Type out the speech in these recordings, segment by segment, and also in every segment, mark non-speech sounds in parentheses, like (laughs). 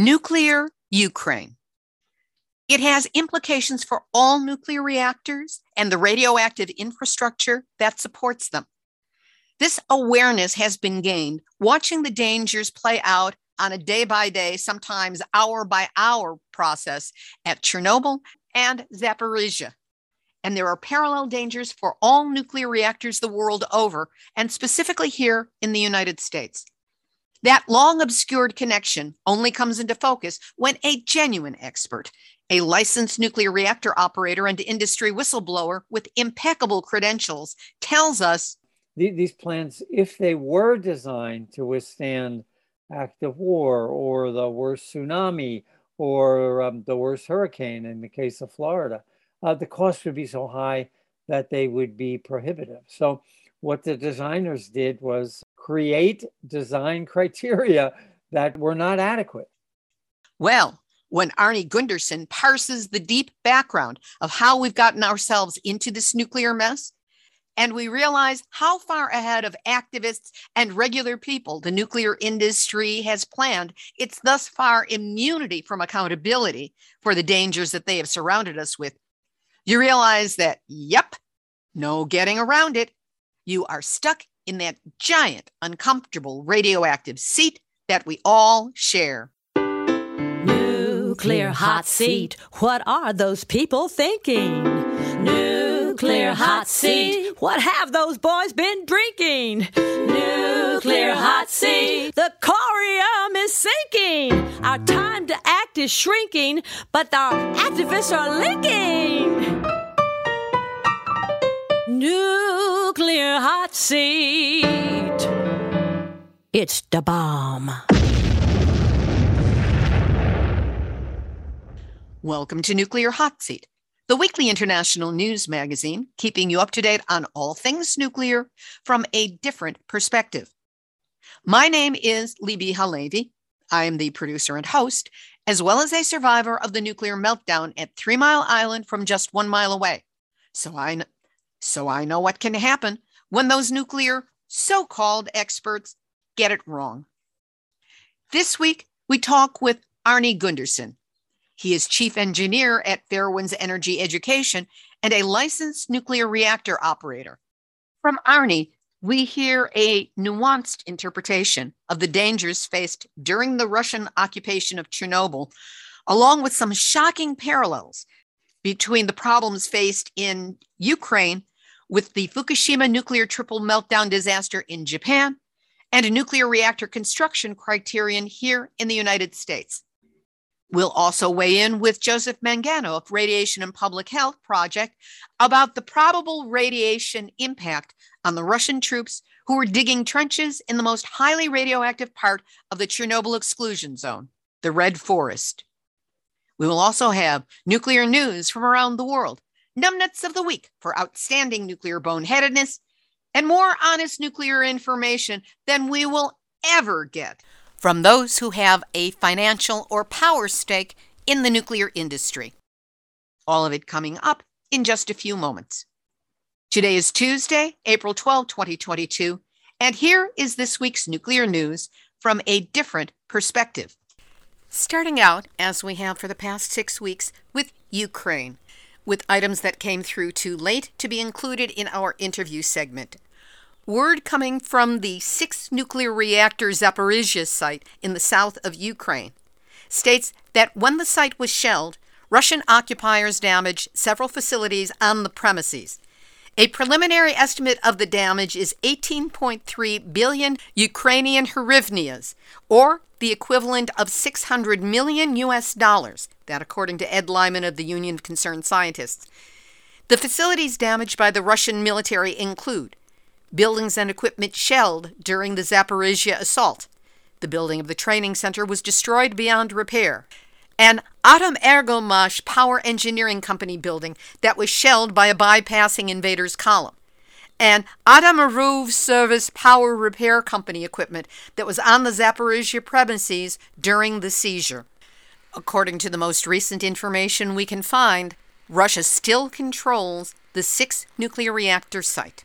Nuclear Ukraine. It has implications for all nuclear reactors and the radioactive infrastructure that supports them. This awareness has been gained watching the dangers play out on a day by day, sometimes hour by hour process at Chernobyl and Zaporizhia. And there are parallel dangers for all nuclear reactors the world over, and specifically here in the United States. That long obscured connection only comes into focus when a genuine expert, a licensed nuclear reactor operator and industry whistleblower with impeccable credentials, tells us these plants, if they were designed to withstand active war or the worst tsunami or um, the worst hurricane in the case of Florida, uh, the cost would be so high that they would be prohibitive. So, what the designers did was create design criteria that were not adequate. Well, when Arnie Gundersen parses the deep background of how we've gotten ourselves into this nuclear mess, and we realize how far ahead of activists and regular people the nuclear industry has planned its thus far immunity from accountability for the dangers that they have surrounded us with, you realize that, yep, no getting around it. You are stuck in that giant, uncomfortable radioactive seat that we all share. Nuclear hot seat. What are those people thinking? Nuclear hot seat. What have those boys been drinking? Nuclear hot seat. The corium is sinking. Our time to act is shrinking, but our activists are linking. Seat. It's the bomb. Welcome to Nuclear Hot Seat, the weekly international news magazine keeping you up to date on all things nuclear from a different perspective. My name is Libbe HaLevy. I am the producer and host, as well as a survivor of the nuclear meltdown at Three Mile Island from just one mile away. So I so I know what can happen when those nuclear so called experts get it wrong. This week, we talk with Arnie Gundersen. He is chief engineer at Fairewinds Energy Education and a licensed nuclear reactor operator. From Arnie, we hear a nuanced interpretation of the dangers faced during the Russian occupation of Chernobyl, along with some shocking parallels between the problems faced in Ukraine with the Fukushima nuclear triple meltdown disaster in Japan and a nuclear reactor construction criterion here in the United States. We'll also weigh in with Joseph Mangano of Radiation and Public Health Project about the probable radiation impact on the Russian troops who were digging trenches in the most highly radioactive part of the Chernobyl exclusion zone, the Red Forest. We will also have nuclear news from around the world, numbnuts of the week for outstanding nuclear boneheadedness, and more honest nuclear information than we will ever get from those who have a financial or power stake in the nuclear industry. All of it coming up in just a few moments. Today is Tuesday, April 12, 2022, and here is this week's nuclear news from a different perspective. Starting out, as we have for the past six weeks, with Ukraine with items that came through too late to be included in our interview segment. Word coming from the six nuclear reactor Zaporizhia site in the south of Ukraine states that when the site was shelled, Russian occupiers damaged several facilities on the premises. A preliminary estimate of the damage is 18.3 billion Ukrainian hryvnias, or the equivalent of 600 million US dollars, that according to Ed Lyman of the Union of Concerned Scientists. The facilities damaged by the Russian military include buildings and equipment shelled during the Zaporizhia assault. The building of the training center was destroyed beyond repair. An Atomenergomash power engineering company building that was shelled by a bypassing invader's column and Atomaruv Service Power Repair Company equipment that was on the Zaporizhia premises during the seizure. According to the most recent information we can find, Russia still controls the six nuclear reactor site.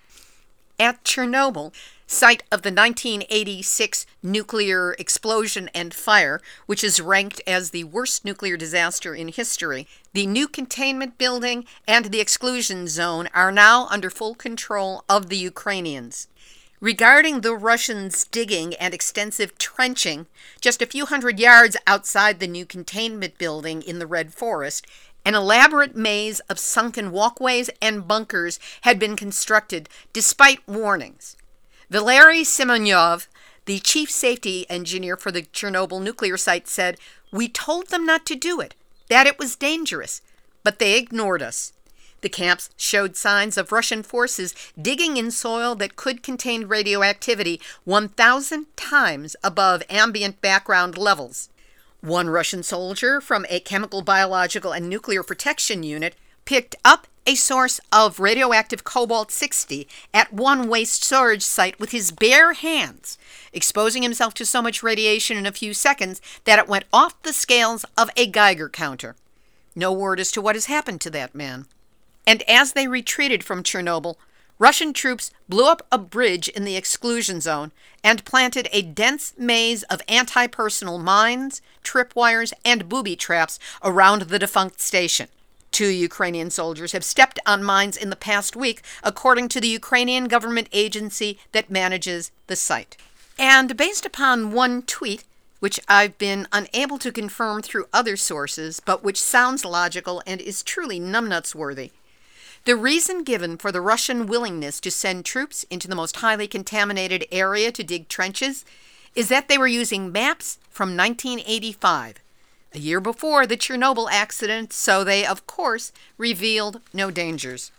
At Chernobyl, site of the 1986 nuclear explosion and fire, which is ranked as the worst nuclear disaster in history, the new containment building and the exclusion zone are now under full control of the Ukrainians. Regarding the Russians' digging and extensive trenching, just a few hundred yards outside the new containment building in the Red Forest, an elaborate maze of sunken walkways and bunkers had been constructed despite warnings. Valery Simonov, the chief safety engineer for the Chernobyl nuclear site, said, We told them not to do it, that it was dangerous, but they ignored us. The camps showed signs of Russian forces digging in soil that could contain radioactivity 1,000 times above ambient background levels. One Russian soldier from a chemical, biological, and nuclear protection unit picked up a source of radioactive cobalt 60 at one waste storage site with his bare hands, exposing himself to so much radiation in a few seconds that it went off the scales of a Geiger counter. No word as to what has happened to that man. And as they retreated from Chernobyl, Russian troops blew up a bridge in the exclusion zone and planted a dense maze of anti personnel mines, tripwires, and booby traps around the defunct station. Two Ukrainian soldiers have stepped on mines in the past week, according to the Ukrainian government agency that manages the site. And based upon one tweet, which I've been unable to confirm through other sources, but which sounds logical and is truly numbnuts worthy, the reason given for the Russian willingness to send troops into the most highly contaminated area to dig trenches is that they were using maps from 1985, a year before the Chernobyl accident, so they, of course, revealed no dangers.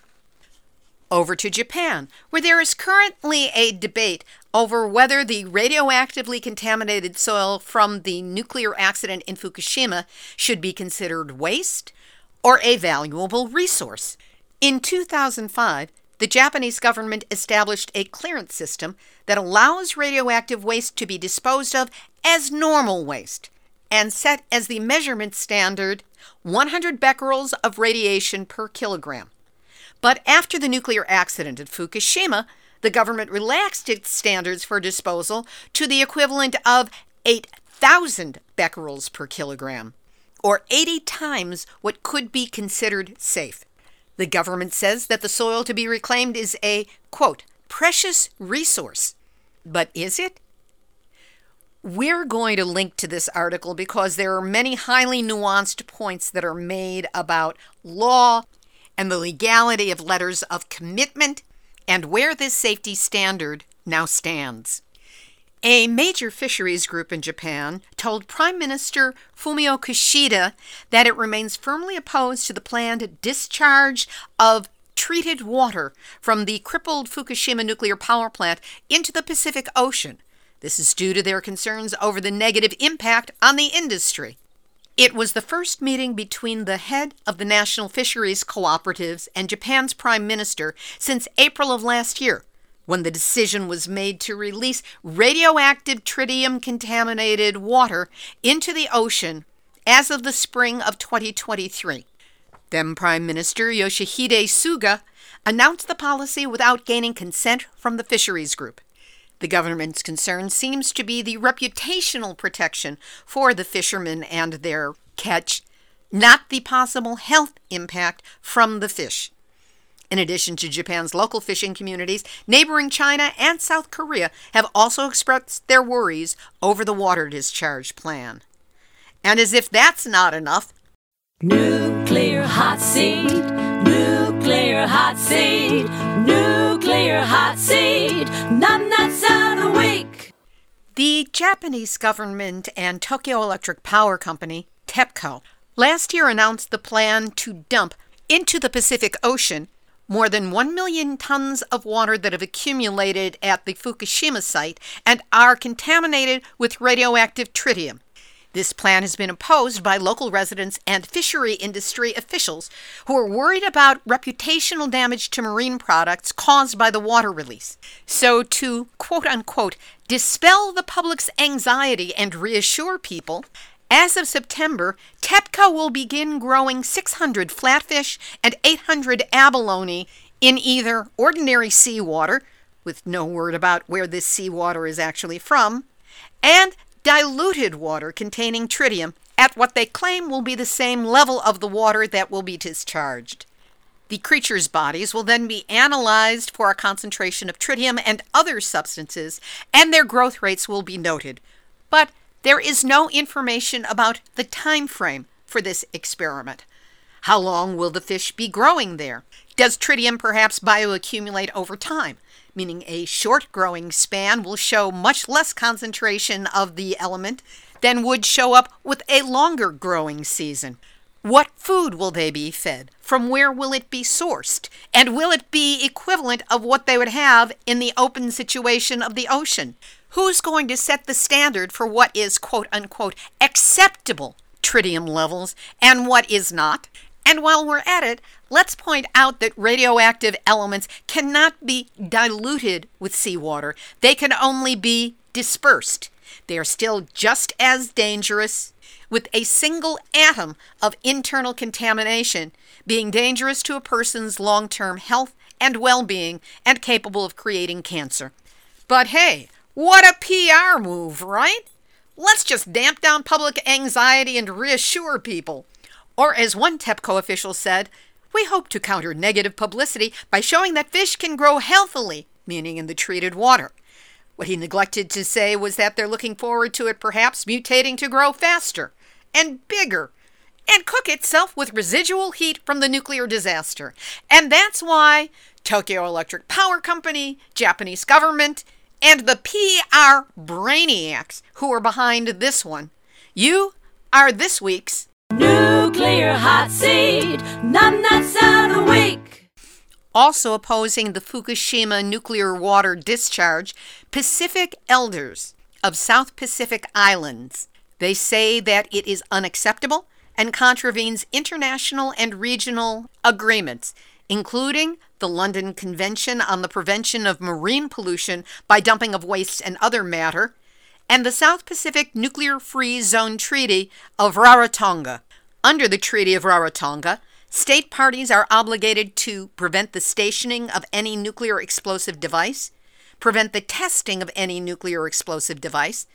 Over to Japan, where there is currently a debate over whether the radioactively contaminated soil from the nuclear accident in Fukushima should be considered waste or a valuable resource. In 2005, the Japanese government established a clearance system that allows radioactive waste to be disposed of as normal waste and set as the measurement standard 100 becquerels of radiation per kilogram. But after the nuclear accident at Fukushima, the government relaxed its standards for disposal to the equivalent of 8,000 becquerels per kilogram, or 80 times what could be considered safe. The government says that the soil to be reclaimed is a, quote, precious resource. But is it? We're going to link to this article because there are many highly nuanced points that are made about law and the legality of letters of commitment and where this safety standard now stands. A major fisheries group in Japan told Prime Minister Fumio Kishida that it remains firmly opposed to the planned discharge of treated water from the crippled Fukushima nuclear power plant into the Pacific Ocean. This is due to their concerns over the negative impact on the industry. It was the first meeting between the head of the National Fisheries Cooperatives and Japan's Prime Minister since April of last year, when the decision was made to release radioactive tritium contaminated water into the ocean as of the spring of 2023. Then Prime Minister Yoshihide Suga announced the policy without gaining consent from the fisheries group. The government's concern seems to be the reputational protection for the fishermen and their catch, not the possible health impact from the fish. In addition to Japan's local fishing communities, neighboring China and South Korea have also expressed their worries over the water discharge plan. And as if that's not enough, Nuclear hot seat, nuclear hot seat, nuclear hot seat. The Japanese government and Tokyo Electric Power Company, TEPCO, last year announced the plan to dump into the Pacific Ocean more than 1 million tons of water that have accumulated at the Fukushima site and are contaminated with radioactive tritium. This plan has been opposed by local residents and fishery industry officials who are worried about reputational damage to marine products caused by the water release. So, to quote unquote, dispel the public's anxiety and reassure people, as of September, TEPCO will begin growing 600 flatfish and 800 abalone in either ordinary seawater, with no word about where this seawater is actually from, and diluted water containing tritium at what they claim will be the same level of the water that will be discharged. The creatures' bodies will then be analyzed for a concentration of tritium and other substances, and their growth rates will be noted. But there is no information about the time frame for this experiment. How long will the fish be growing there? Does tritium perhaps bioaccumulate over time? Meaning a short growing span will show much less concentration of the element than would show up with a longer growing season. What food will they be fed? From where will it be sourced? And will it be equivalent of what they would have in the open situation of the ocean? Who's going to set the standard for what is quote unquote acceptable tritium levels and what is not? And while we're at it, let's point out that radioactive elements cannot be diluted with seawater. They can only be dispersed. They are still just as dangerous with a single atom of internal contamination being dangerous to a person's long term health and well being and capable of creating cancer. But hey, what a PR move, right? Let's just damp down public anxiety and reassure people. Or, as one TEPCO official said, we hope to counter negative publicity by showing that fish can grow healthily, meaning in the treated water. What he neglected to say was that they're looking forward to it perhaps mutating to grow faster and bigger and cook itself with residual heat from the nuclear disaster. And that's why Tokyo Electric Power Company, Japanese government, and the PR brainiacs who are behind this one, you are this week's Nuclear Hot Seat, the Week. Also opposing the Fukushima nuclear water discharge, Pacific Elders of South Pacific Islands. They say that it is unacceptable and contravenes international and regional agreements, including the London Convention on the Prevention of Marine Pollution by Dumping of Waste and Other Matter, and the South Pacific Nuclear Free Zone Treaty of Rarotonga. Under the Treaty of Rarotonga, state parties are obligated to prevent the stationing of any nuclear explosive device, prevent the testing of any nuclear explosive device,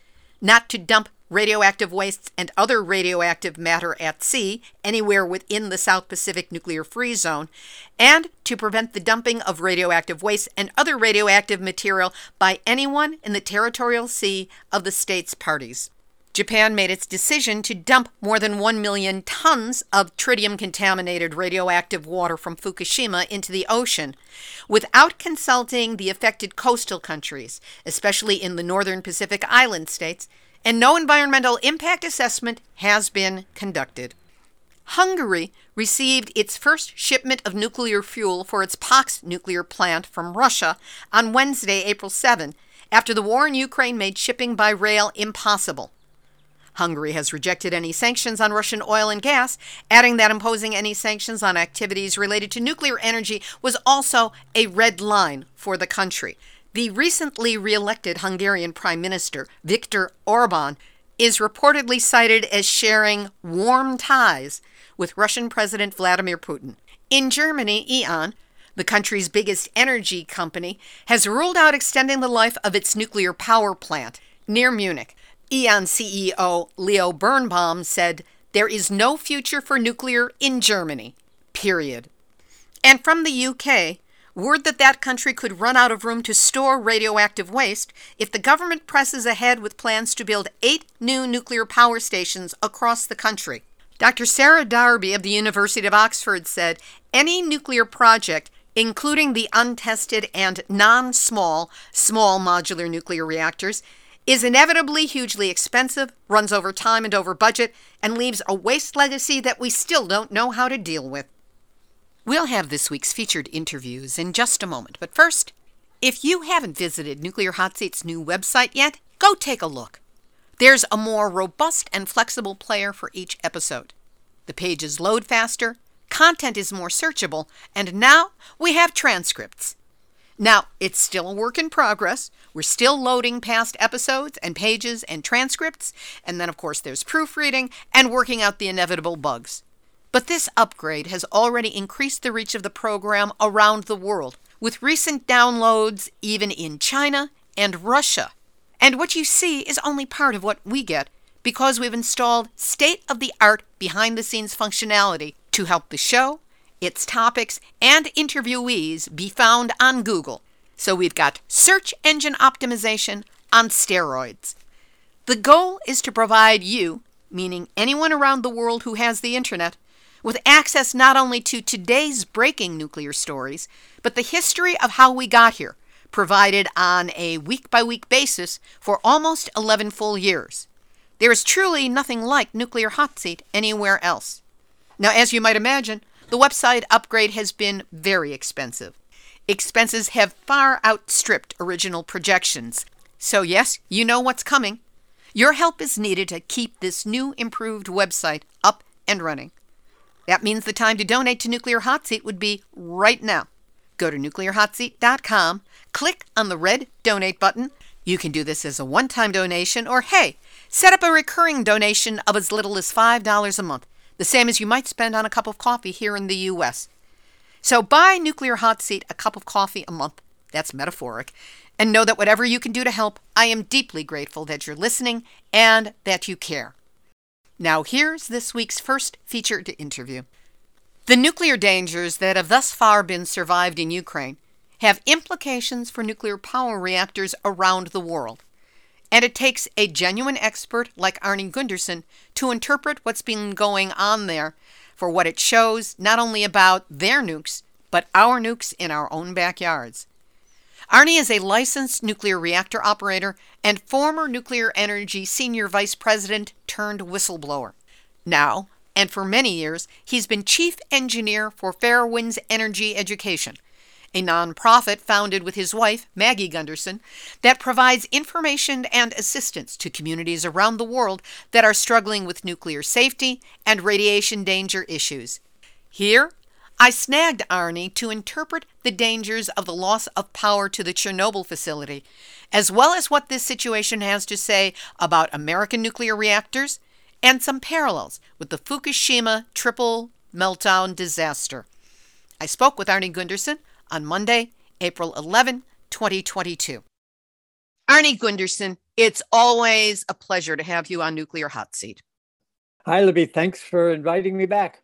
not to dump radioactive wastes and other radioactive matter at sea anywhere within the South Pacific Nuclear Free Zone, and to prevent the dumping of radioactive waste and other radioactive material by anyone in the territorial sea of the state's parties. Japan made its decision to dump more than 1 million tons of tritium contaminated radioactive water from Fukushima into the ocean without consulting the affected coastal countries, especially in the northern Pacific island states, and no environmental impact assessment has been conducted. Hungary received its first shipment of nuclear fuel for its Paks nuclear plant from Russia on Wednesday, April 7, after the war in Ukraine made shipping by rail impossible. Hungary has rejected any sanctions on Russian oil and gas, adding that imposing any sanctions on activities related to nuclear energy was also a red line for the country. The recently re-elected Hungarian Prime Minister Viktor Orban is reportedly cited as sharing warm ties with Russian President Vladimir Putin. In Germany, E.ON, the country's biggest energy company, has ruled out extending the life of its nuclear power plant near Munich. E.ON CEO Leo Birnbaum said, There is no future for nuclear in Germany, period. And from the UK, word that that country could run out of room to store radioactive waste if the government presses ahead with plans to build eight new nuclear power stations across the country. Dr. Sarah Darby of the University of Oxford said any nuclear project, including the untested and non small, small modular nuclear reactors, is inevitably hugely expensive, runs over time and over budget, and leaves a waste legacy that we still don't know how to deal with. We'll have this week's featured interviews in just a moment, but first, if you haven't visited Nuclear Hot Seat's new website yet, go take a look. There's a more robust and flexible player for each episode. The pages load faster, content is more searchable, and now we have transcripts. Now, it's still a work in progress. We're still loading past episodes and pages and transcripts, and then, of course, there's proofreading and working out the inevitable bugs. But this upgrade has already increased the reach of the program around the world, with recent downloads even in China and Russia. And what you see is only part of what we get because we've installed state of the art behind the scenes functionality to help the show, its topics, and interviewees be found on Google. So we've got search engine optimization on steroids. The goal is to provide you, meaning anyone around the world who has the internet, with access not only to today's breaking nuclear stories, but the history of how we got here, provided on a week by week basis for almost 11 full years. There is truly nothing like Nuclear Hot Seat anywhere else. Now, as you might imagine, the website upgrade has been very expensive. Expenses have far outstripped original projections. So, yes, you know what's coming. Your help is needed to keep this new improved website up and running. That means the time to donate to Nuclear Hot Seat would be right now. Go to nuclearhotseat.com, click on the red donate button. You can do this as a one time donation, or hey, set up a recurring donation of as little as $5 a month, the same as you might spend on a cup of coffee here in the U.S. So buy Nuclear Hot Seat a cup of coffee a month. That's metaphoric. And know that whatever you can do to help, I am deeply grateful that you're listening and that you care. Now, here's this week's first featured interview. The nuclear dangers that have thus far been survived in Ukraine have implications for nuclear power reactors around the world. And it takes a genuine expert like Arnie Gundersen to interpret what's been going on there for what it shows not only about their nukes, but our nukes in our own backyards. Arnie is a licensed nuclear reactor operator and former nuclear energy senior vice president turned whistleblower. Now, and for many years, he's been chief engineer for Fairewinds Energy Education, a nonprofit founded with his wife, Maggie Gundersen, that provides information and assistance to communities around the world that are struggling with nuclear safety and radiation danger issues. Here, I snagged Arnie to interpret the dangers of the loss of power to the Chernobyl facility, as well as what this situation has to say about American nuclear reactors and some parallels with the Fukushima triple meltdown disaster. I spoke with Arnie Gundersen on Monday, April 11, 2022. Arnie Gundersen, it's always a pleasure to have you on Nuclear Hot Seat. Hi, Libby. Thanks for inviting me back.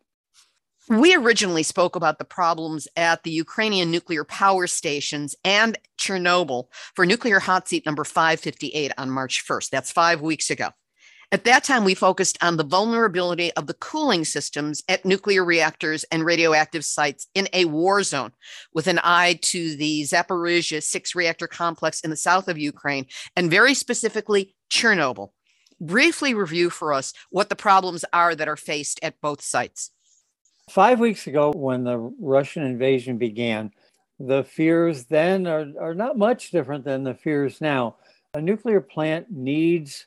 We originally spoke about the problems at the Ukrainian nuclear power stations and Chernobyl for nuclear hot seat number 558 on March 1st. That's five weeks ago. At that time, we focused on the vulnerability of the cooling systems at nuclear reactors and radioactive sites in a war zone, with an eye to the Zaporizhia six reactor complex in the south of Ukraine, and very specifically Chernobyl. Briefly review for us what the problems are that are faced at both sites. Five weeks ago, when the Russian invasion began, the fears then are, are not much different than the fears now. A nuclear plant needs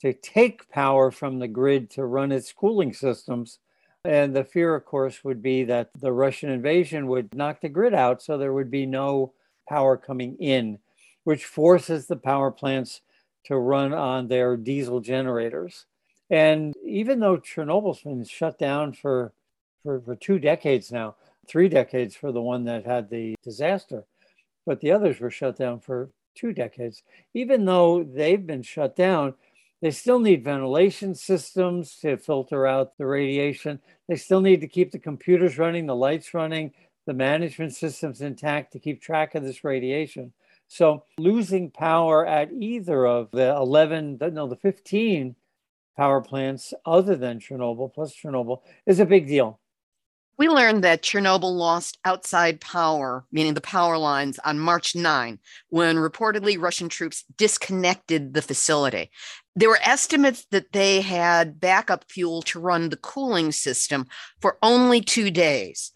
to take power from the grid to run its cooling systems. And the fear, of course, would be that the Russian invasion would knock the grid out, so there would be no power coming in, which forces the power plants to run on their diesel generators. And even though Chernobyl's been shut down for for, for two decades now, three decades for the one that had the disaster, but the others were shut down for two decades. Even though they've been shut down, they still need ventilation systems to filter out the radiation. They still need to keep the computers running, the lights running, the management systems intact to keep track of this radiation. So losing power at either of the 11, no, the 15 power plants other than Chernobyl plus Chernobyl is a big deal. We learned that Chernobyl lost outside power, meaning the power lines, on March 9, when reportedly Russian troops disconnected the facility. There were estimates that they had backup fuel to run the cooling system for only two days.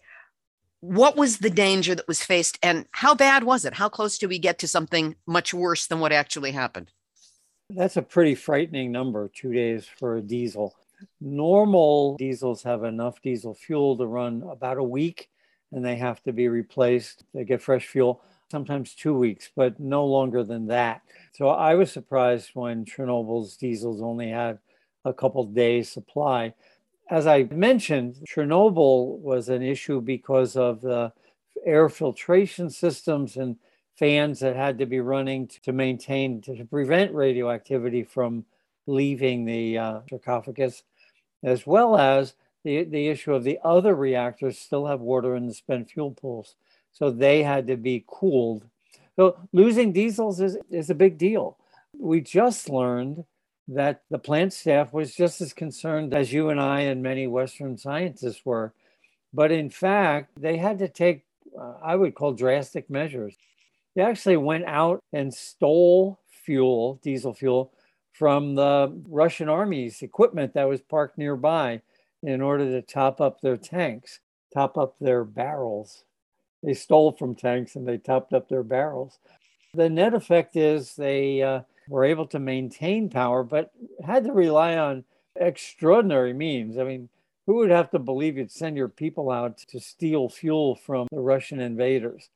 What was the danger that was faced, and how bad was it? How close do we get to something much worse than what actually happened? That's a pretty frightening number, two days for a diesel. Normal diesels have enough diesel fuel to run about a week and they have to be replaced. They get fresh fuel, sometimes two weeks, but no longer than that. So I was surprised when Chernobyl's diesels only had a couple days supply. As I mentioned, Chernobyl was an issue because of the air filtration systems and fans that had to be running to maintain to prevent radioactivity from leaving the uh, sarcophagus, as well as the, the issue of the other reactors still have water in the spent fuel pools. So they had to be cooled. So losing diesels is, is a big deal. We just learned that the plant staff was just as concerned as you and I and many Western scientists were. But in fact, they had to take, uh, I would call drastic measures. They actually went out and stole fuel, diesel fuel, from the Russian army's equipment that was parked nearby in order to top up their tanks, top up their barrels. They stole from tanks and they topped up their barrels. The net effect is they uh, were able to maintain power, but had to rely on extraordinary means. I mean, who would have to believe you'd send your people out to steal fuel from the Russian invaders?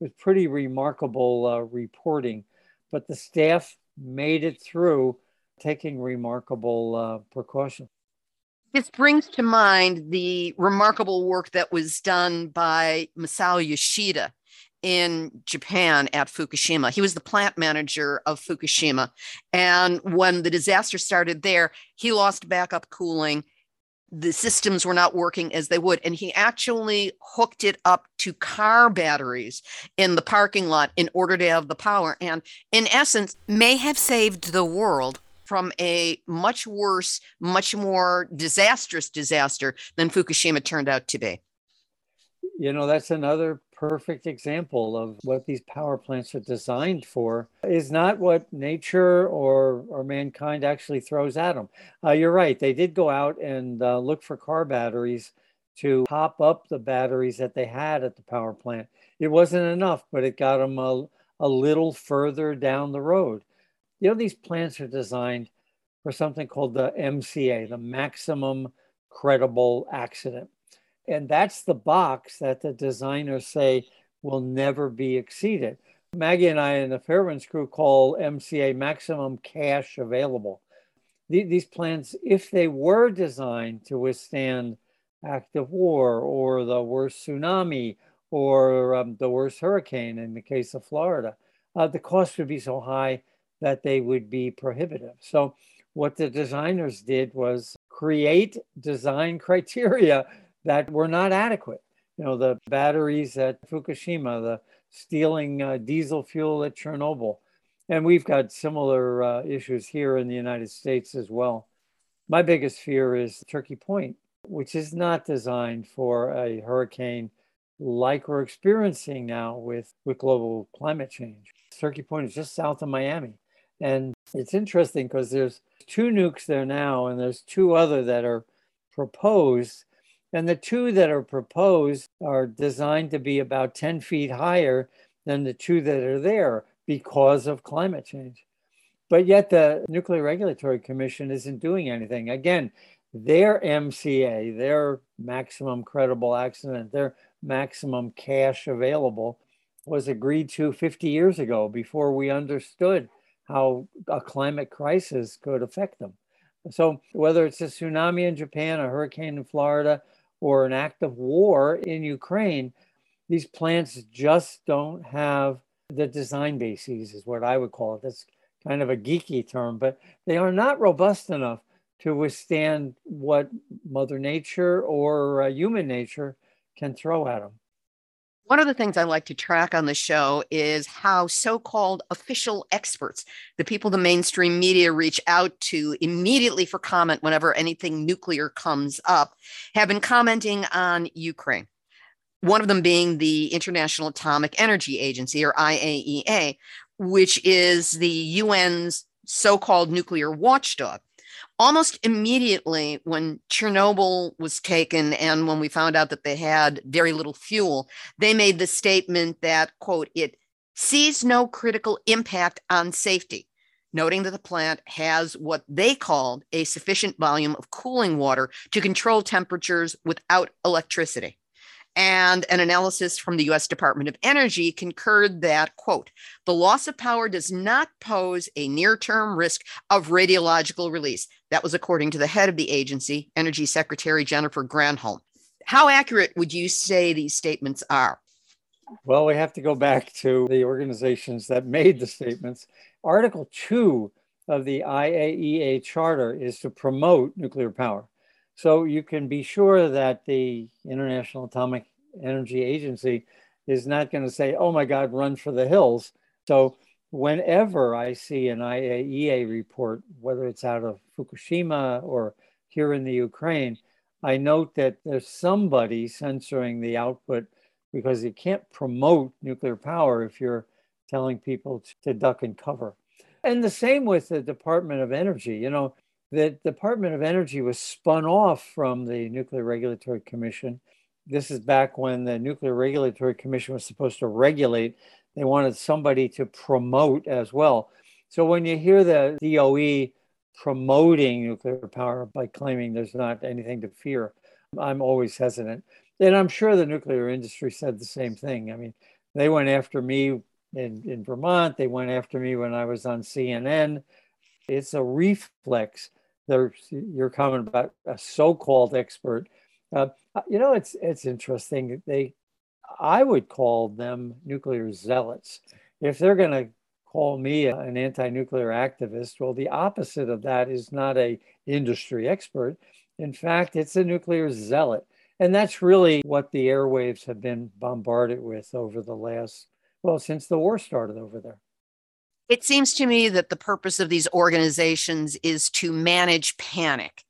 It was pretty remarkable uh, reporting, but the staff made it through taking remarkable uh, precautions. This brings to mind the remarkable work that was done by Masao Yoshida in Japan at Fukushima. He was the plant manager of Fukushima. And when the disaster started there, he lost backup cooling. The systems were not working as they would. And he actually hooked it up to car batteries in the parking lot in order to have the power. And in essence, may have saved the world from a much worse, much more disastrous disaster than Fukushima turned out to be. You know, that's another perfect example of what these power plants are designed for is not what nature or or mankind actually throws at them. Uh, you're right; they did go out and uh, look for car batteries to pop up the batteries that they had at the power plant. It wasn't enough, but it got them a, a little further down the road. You know, these plants are designed for something called the MCA, the maximum credible accident. And that's the box that the designers say will never be exceeded. Maggie and I and the Fairewinds crew call MCA maximum cash available. These plants, if they were designed to withstand active war or the worst tsunami or um, the worst hurricane in the case of Florida, uh, the cost would be so high that they would be prohibitive. So, what the designers did was create design (laughs) criteria that were not adequate. You know, the batteries at Fukushima, the stealing uh, diesel fuel at Chernobyl. And we've got similar uh, issues here in the United States as well. My biggest fear is Turkey Point, which is not designed for a hurricane like we're experiencing now with, with global climate change. Turkey Point is just south of Miami. And it's interesting because there's two nukes there now, and there's two other that are proposed. And the two that are proposed are designed to be about 10 feet higher than the two that are there because of climate change. But yet the Nuclear Regulatory Commission isn't doing anything. Again, their MCA, their maximum credible accident, their maximum cash available was agreed to 50 years ago before we understood how a climate crisis could affect them. So, whether it's a tsunami in Japan, a hurricane in Florida, or an act of war in Ukraine, these plants just don't have the design bases, is what I would call it. That's kind of a geeky term, but they are not robust enough to withstand what Mother Nature or uh, human nature can throw at them. One of the things I like to track on the show is how so called official experts, the people the mainstream media reach out to immediately for comment whenever anything nuclear comes up, have been commenting on Ukraine. One of them being the International Atomic Energy Agency, or IAEA, which is the UN's so called nuclear watchdog almost immediately when Chernobyl was taken and when we found out that they had very little fuel, they made the statement that, quote, it sees no critical impact on safety, noting that the plant has what they called a sufficient volume of cooling water to control temperatures without electricity and an analysis from the US Department of Energy concurred that, quote, the loss of power does not pose a near term risk of radiological release. That was according to the head of the agency, Energy Secretary Jennifer Granholm. How accurate would you say these statements are? Well, we have to go back to the organizations that made the statements. Article 2 of the IAEA Charter is to promote nuclear power. So you can be sure that the International Atomic Energy Agency is not going to say, oh my God, run for the hills. So whenever I see an IAEA report, whether it's out of Fukushima or here in the Ukraine, I note that there's somebody censoring the output because you can't promote nuclear power if you're telling people to duck and cover. And the same with the Department of Energy. You know, the Department of Energy was spun off from the Nuclear Regulatory Commission. This is back when the Nuclear Regulatory Commission was supposed to regulate. They wanted somebody to promote as well. So when you hear the DOE promoting nuclear power by claiming there's not anything to fear, I'm always hesitant. And I'm sure the nuclear industry said the same thing. I mean, they went after me in, in Vermont. They went after me when I was on CNN. It's a reflex. There's your comment about a so-called expert. Uh, you know, it's it's interesting. They, I would call them nuclear zealots. If they're going to call me an anti-nuclear activist, well, the opposite of that is not a industry expert. In fact, it's a nuclear zealot. And that's really what the airwaves have been bombarded with over the last well, since the war started over there. It seems to me that the purpose of these organizations is to manage panic.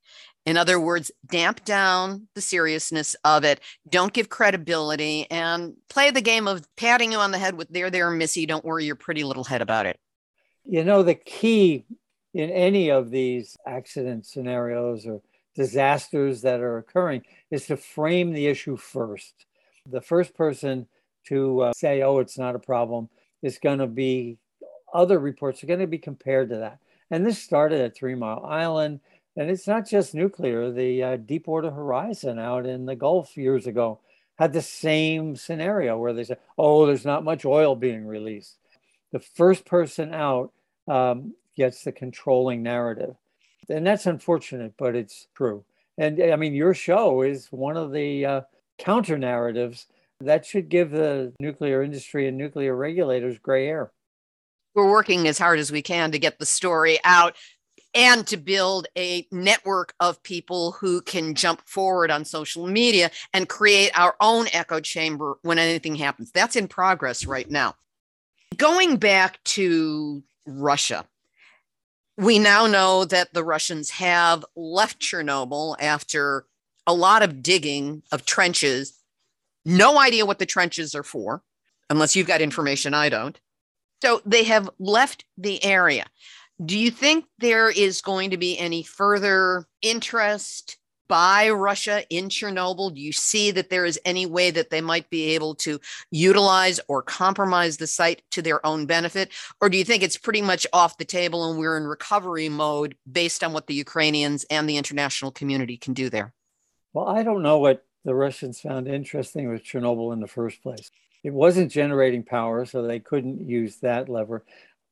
In other words, damp down the seriousness of it, don't give credibility, and play the game of patting you on the head with there, there, Missy, don't worry your pretty little head about it. You know, the key in any of these accident scenarios or disasters that are occurring is to frame the issue first. The first person to uh, say, oh, it's not a problem, is going to be other reports are going to be compared to that. And this started at Three Mile Island. And it's not just nuclear. The uh, Deepwater Horizon out in the Gulf years ago had the same scenario where they said, oh, there's not much oil being released. The first person out um, gets the controlling narrative. And that's unfortunate, but it's true. And I mean, your show is one of the uh, counter narratives that should give the nuclear industry and nuclear regulators gray hair. We're working as hard as we can to get the story out and to build a network of people who can jump forward on social media and create our own echo chamber when anything happens. That's in progress right now. Going back to Russia, we now know that the Russians have left Chernobyl after a lot of digging of trenches no idea what the trenches are for, unless you've got information I don't. So they have left the area. Do you think there is going to be any further interest by Russia in Chernobyl? Do you see that there is any way that they might be able to utilize or compromise the site to their own benefit? Or do you think it's pretty much off the table and we're in recovery mode based on what the Ukrainians and the international community can do there? Well, I don't know what the Russians found interesting with Chernobyl in the first place. It wasn't generating power, so they couldn't use that lever.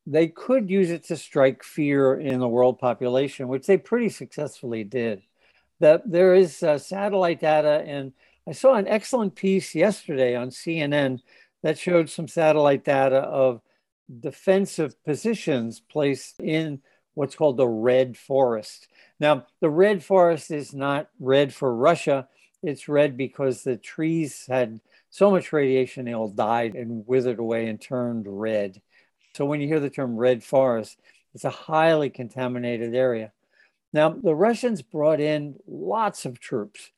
They could use it to strike fear in the world population, which they pretty successfully did. That there is uh, satellite data, and I saw an excellent piece yesterday on CNN that showed some satellite data of defensive positions placed in what's called the red forest. Now, the red forest is not red for Russia it's red because the trees had so much radiation, they all died and withered away and turned red. So when you hear the term red forest, it's a highly contaminated area. Now, the Russians brought in lots of troops,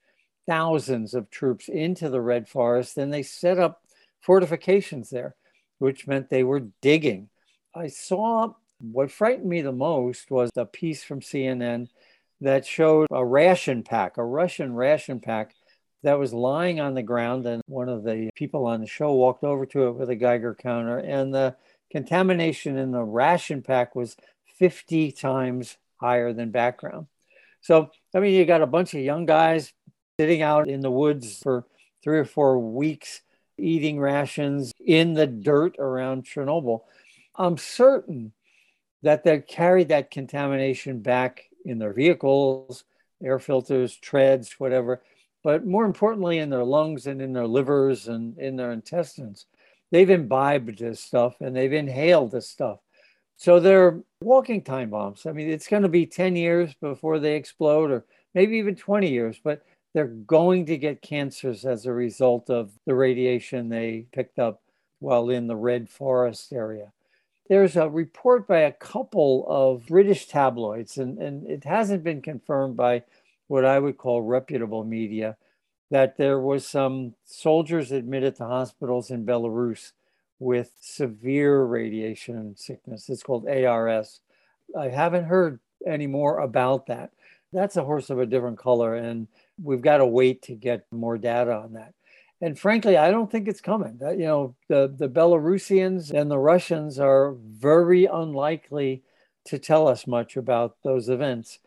thousands of troops into the red forest, and they set up fortifications there, which meant they were digging. I saw what frightened me the most was a piece from CNN that showed a ration pack, a Russian ration pack that was lying on the ground. And one of the people on the show walked over to it with a Geiger counter, and the contamination in the ration pack was 50 times higher than background. So, I mean, you got a bunch of young guys sitting out in the woods for three or four weeks eating rations in the dirt around Chernobyl. I'm certain that they carried that contamination back in their vehicles, air filters, treads, whatever, but more importantly, in their lungs and in their livers and in their intestines. they've imbibed this stuff and they've inhaled this stuff. So they're walking time bombs. I mean, it's going to be 10 years before they explode, or maybe even 20 years, but they're going to get cancers as a result of the radiation they picked up while in the Red Forest area. There's a report by a couple of British tabloids, and, and it hasn't been confirmed by what I would call reputable media, that there was some soldiers admitted to hospitals in Belarus with severe radiation sickness. It's called ARS. I haven't heard any more about that. That's a horse of a different color, and we've got to wait to get more data on that. And frankly, I don't think it's coming. You know, the, the Belarusians and the Russians are very unlikely to tell us much about those events.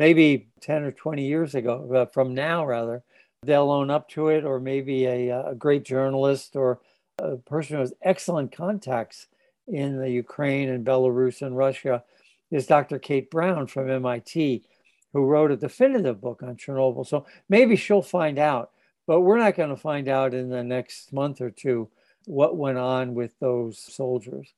Maybe 10 or 20 years ago, uh, from now rather, they'll own up to it, or maybe a, a great journalist or a person who has excellent contacts in the Ukraine and Belarus and Russia is Dr. Kate Brown from MIT, who wrote a definitive book on Chernobyl. So maybe she'll find out, but we're not going to find out in the next month or two what went on with those soldiers.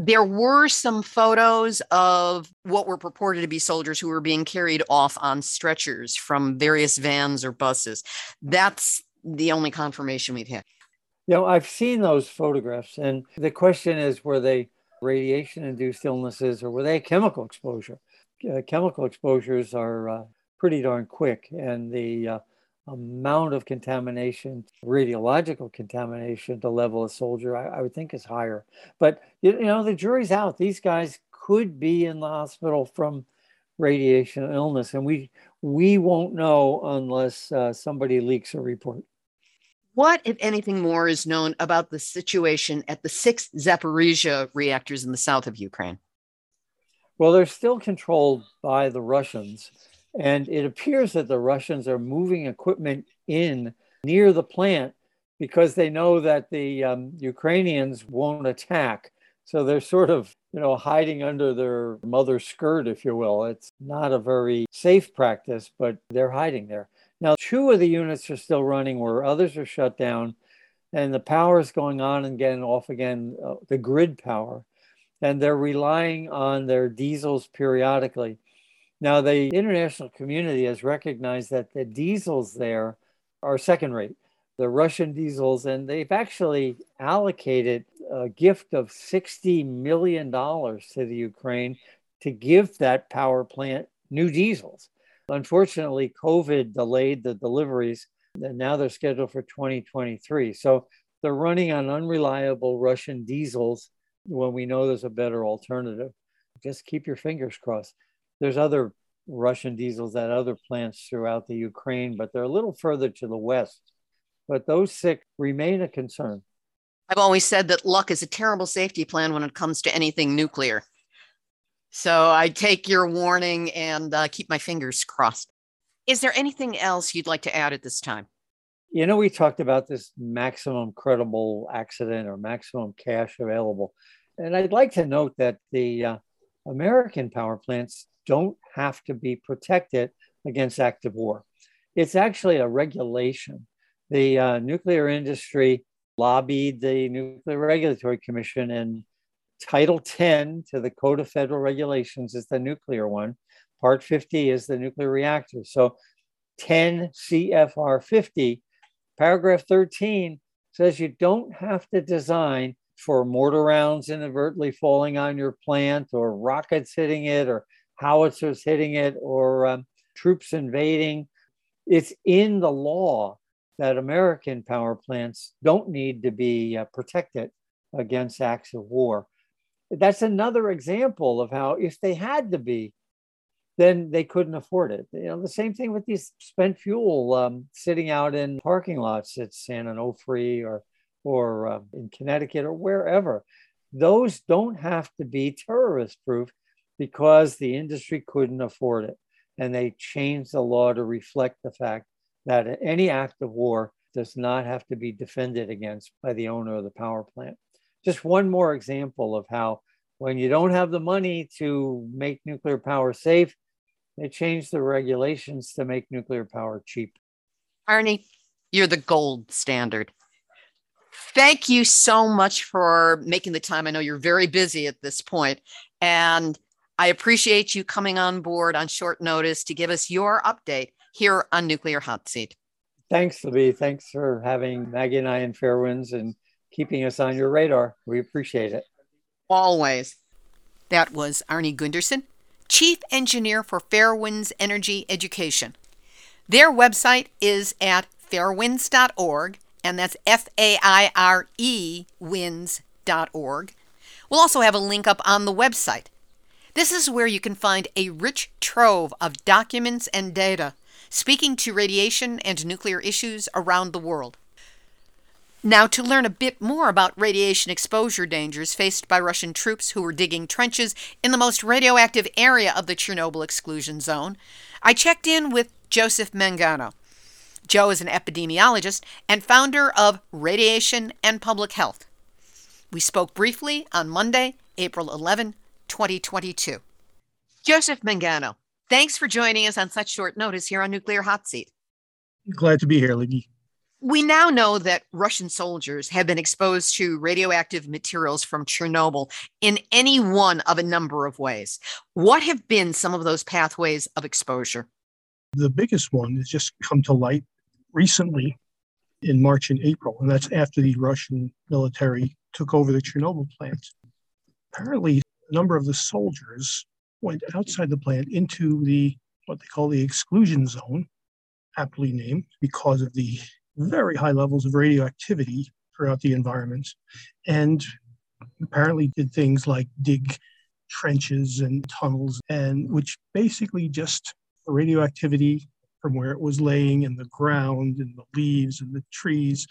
There were some photos of what were purported to be soldiers who were being carried off on stretchers from various vans or buses. That's the only confirmation we've had. You know, I've seen those photographs, and the question is were they radiation induced illnesses or were they chemical exposure? Uh, chemical exposures are uh, pretty darn quick, and the uh, amount of contamination, radiological contamination to level a soldier, I, I would think is higher. But you know, the jury's out. These guys could be in the hospital from radiation illness, and we we won't know unless uh, somebody leaks a report. What, if anything more, is known about the situation at the six Zaporizhia reactors in the south of Ukraine? Well, they're still controlled by the Russians. And it appears that the Russians are moving equipment in near the plant because they know that the um, Ukrainians won't attack. So they're sort of, you know, hiding under their mother skirt, if you will. It's not a very safe practice, but they're hiding there. Now, two of the units are still running where others are shut down, and the power is going on and getting off again, uh, the grid power. And they're relying on their diesels periodically. Now, the international community has recognized that the diesels there are second rate, the Russian diesels, and they've actually allocated a gift of $60 million to the Ukraine to give that power plant new diesels. Unfortunately, COVID delayed the deliveries, and now they're scheduled for 2023. So they're running on unreliable Russian diesels when we know there's a better alternative. Just keep your fingers crossed there's other Russian diesels at other plants throughout the Ukraine, but they're a little further to the west. But those sick remain a concern. I've always said that luck is a terrible safety plan when it comes to anything nuclear. So I take your warning and uh, keep my fingers crossed. Is there anything else you'd like to add at this time? You know, we talked about this maximum credible accident or maximum cash available. And I'd like to note that the uh, American power plants don't have to be protected against active war. It's actually a regulation. The uh, nuclear industry lobbied the Nuclear Regulatory Commission and Title 10 to the Code of Federal Regulations is the nuclear one. Part 50 is the nuclear reactor. So 10 CFR 50, paragraph 13 says you don't have to design for mortar rounds inadvertently falling on your plant or rockets hitting it or howitzers hitting it or um, troops invading. It's in the law that American power plants don't need to be uh, protected against acts of war. That's another example of how, if they had to be, then they couldn't afford it. You know, the same thing with these spent fuel um, sitting out in parking lots at San Onofre or or uh, in Connecticut or wherever. Those don't have to be terrorist proof because the industry couldn't afford it. And they changed the law to reflect the fact that any act of war does not have to be defended against by the owner of the power plant. Just one more example of how, when you don't have the money to make nuclear power safe, they change the regulations to make nuclear power cheap. Arnie, you're the gold standard. Thank you so much for making the time. I know you're very busy at this point, and I appreciate you coming on board on short notice to give us your update here on Nuclear Hot Seat. Thanks, Libbe. Thanks for having Maggie and I in Fairewinds and keeping us on your radar. We appreciate it. Always. That was Arnie Gundersen, Chief Engineer for Fairewinds Energy Education. Their website is at fairewinds.org, and that's F A I R E wins.org. We'll also have a link up on the website. This is where you can find a rich trove of documents and data speaking to radiation and nuclear issues around the world. Now, to learn a bit more about radiation exposure dangers faced by Russian troops who were digging trenches in the most radioactive area of the Chernobyl exclusion zone, I checked in with Joseph Mangano. Joe is an epidemiologist and founder of Radiation and Public Health. We spoke briefly on Monday, April 11, 2022. Joseph Mangano, thanks for joining us on such short notice here on Nuclear Hot Seat. Glad to be here, Libbe. We now know that Russian soldiers have been exposed to radioactive materials from Chernobyl in any one of a number of ways. What have been some of those pathways of exposure? The biggest one has just come to light recently in March and April, and that's after the Russian military took over the Chernobyl plant. Apparently, a number of the soldiers went outside the plant into the what they call the exclusion zone, aptly named because of the very high levels of radioactivity throughout the environment, and apparently did things like dig trenches and tunnels, and which basically just radioactivity from where it was laying in the ground and the leaves and the trees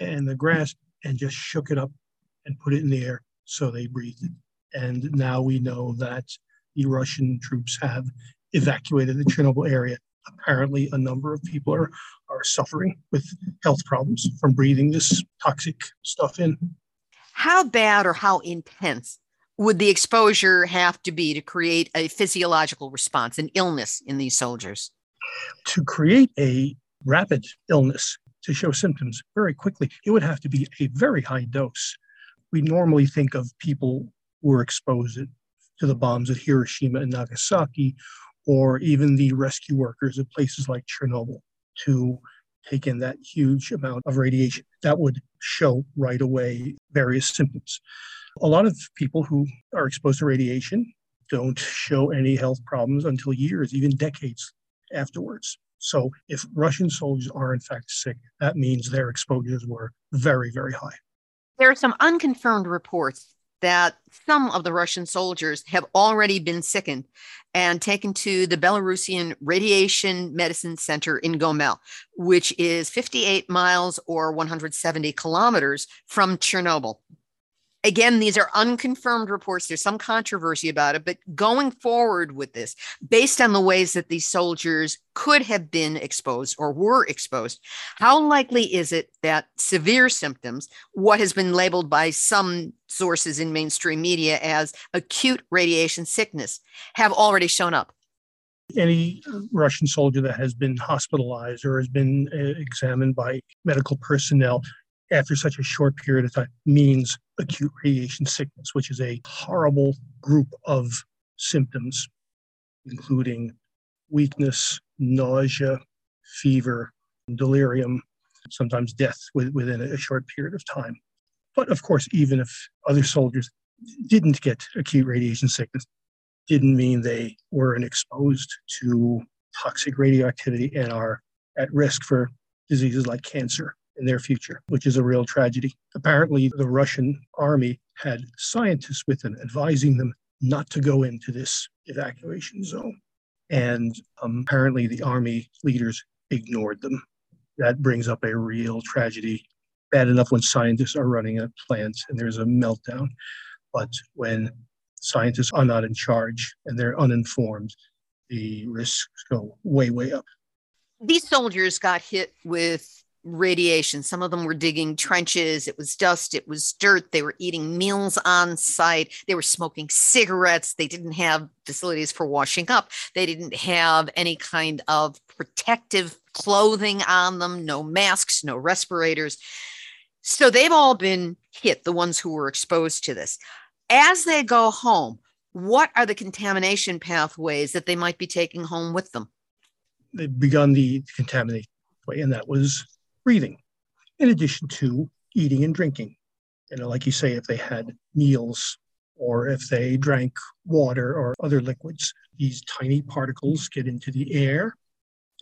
and the grass and just shook it up and put it in the air so they breathed it. And now we know that the Russian troops have evacuated the Chernobyl area. Apparently, a number of people are, are suffering with health problems from breathing this toxic stuff in. How bad or how intense would the exposure have to be to create a physiological response, an illness in these soldiers? To create a rapid illness, to show symptoms very quickly, it would have to be a very high dose. We normally think of people were exposed to the bombs at Hiroshima and Nagasaki, or even the rescue workers at places like Chernobyl to take in that huge amount of radiation. That would show right away various symptoms. A lot of people who are exposed to radiation don't show any health problems until years, even decades afterwards. So, if Russian soldiers are in fact sick, that means their exposures were very, very high. There are some unconfirmed reports that some of the Russian soldiers have already been sickened and taken to the Belarusian Radiation Medicine Center in Gomel, which is 58 miles or 170 kilometers from Chernobyl. Again, these are unconfirmed reports. There's some controversy about it, but going forward with this, based on the ways that these soldiers could have been exposed or were exposed, how likely is it that severe symptoms, what has been labeled by some sources in mainstream media as acute radiation sickness, have already shown up? Any Russian soldier that has been hospitalized or has been uh, examined by medical personnel after such a short period of time means acute radiation sickness, which is a horrible group of symptoms, including weakness, nausea, fever, delirium, sometimes death within a short period of time. But of course, even if other soldiers didn't get acute radiation sickness, didn't mean they weren't exposed to toxic radioactivity and are at risk for diseases like cancer in their future, which is a real tragedy. Apparently, the Russian army had scientists with them advising them not to go into this evacuation zone. And um, apparently, the army leaders ignored them. That brings up a real tragedy. Bad enough when scientists are running a plant and there's a meltdown, but when scientists are not in charge and they're uninformed, the risks go way, way up. These soldiers got hit with radiation. Some of them were digging trenches. It was dust, it was dirt. They were eating meals on site. They were smoking cigarettes. They didn't have facilities for washing up. They didn't have any kind of protective clothing on them, no masks, no respirators. So they've all been hit, the ones who were exposed to this. As they go home, what are the contamination pathways that they might be taking home with them? They've begun the contamination and that was breathing, in addition to eating and drinking. You know, like you say, if they had meals or if they drank water or other liquids, these tiny particles get into the air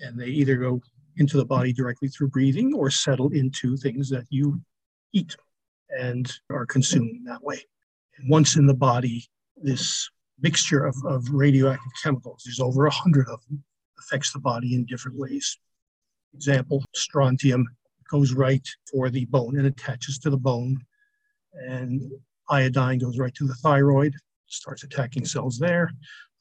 and they either go into the body directly through breathing or settle into things that you eat and are consumed that way. And once in the body, this mixture of, of radioactive chemicals, there's over a hundred of them, affects the body in different ways. Example, strontium goes right for the bone and attaches to the bone. And iodine goes right to the thyroid, starts attacking cells there.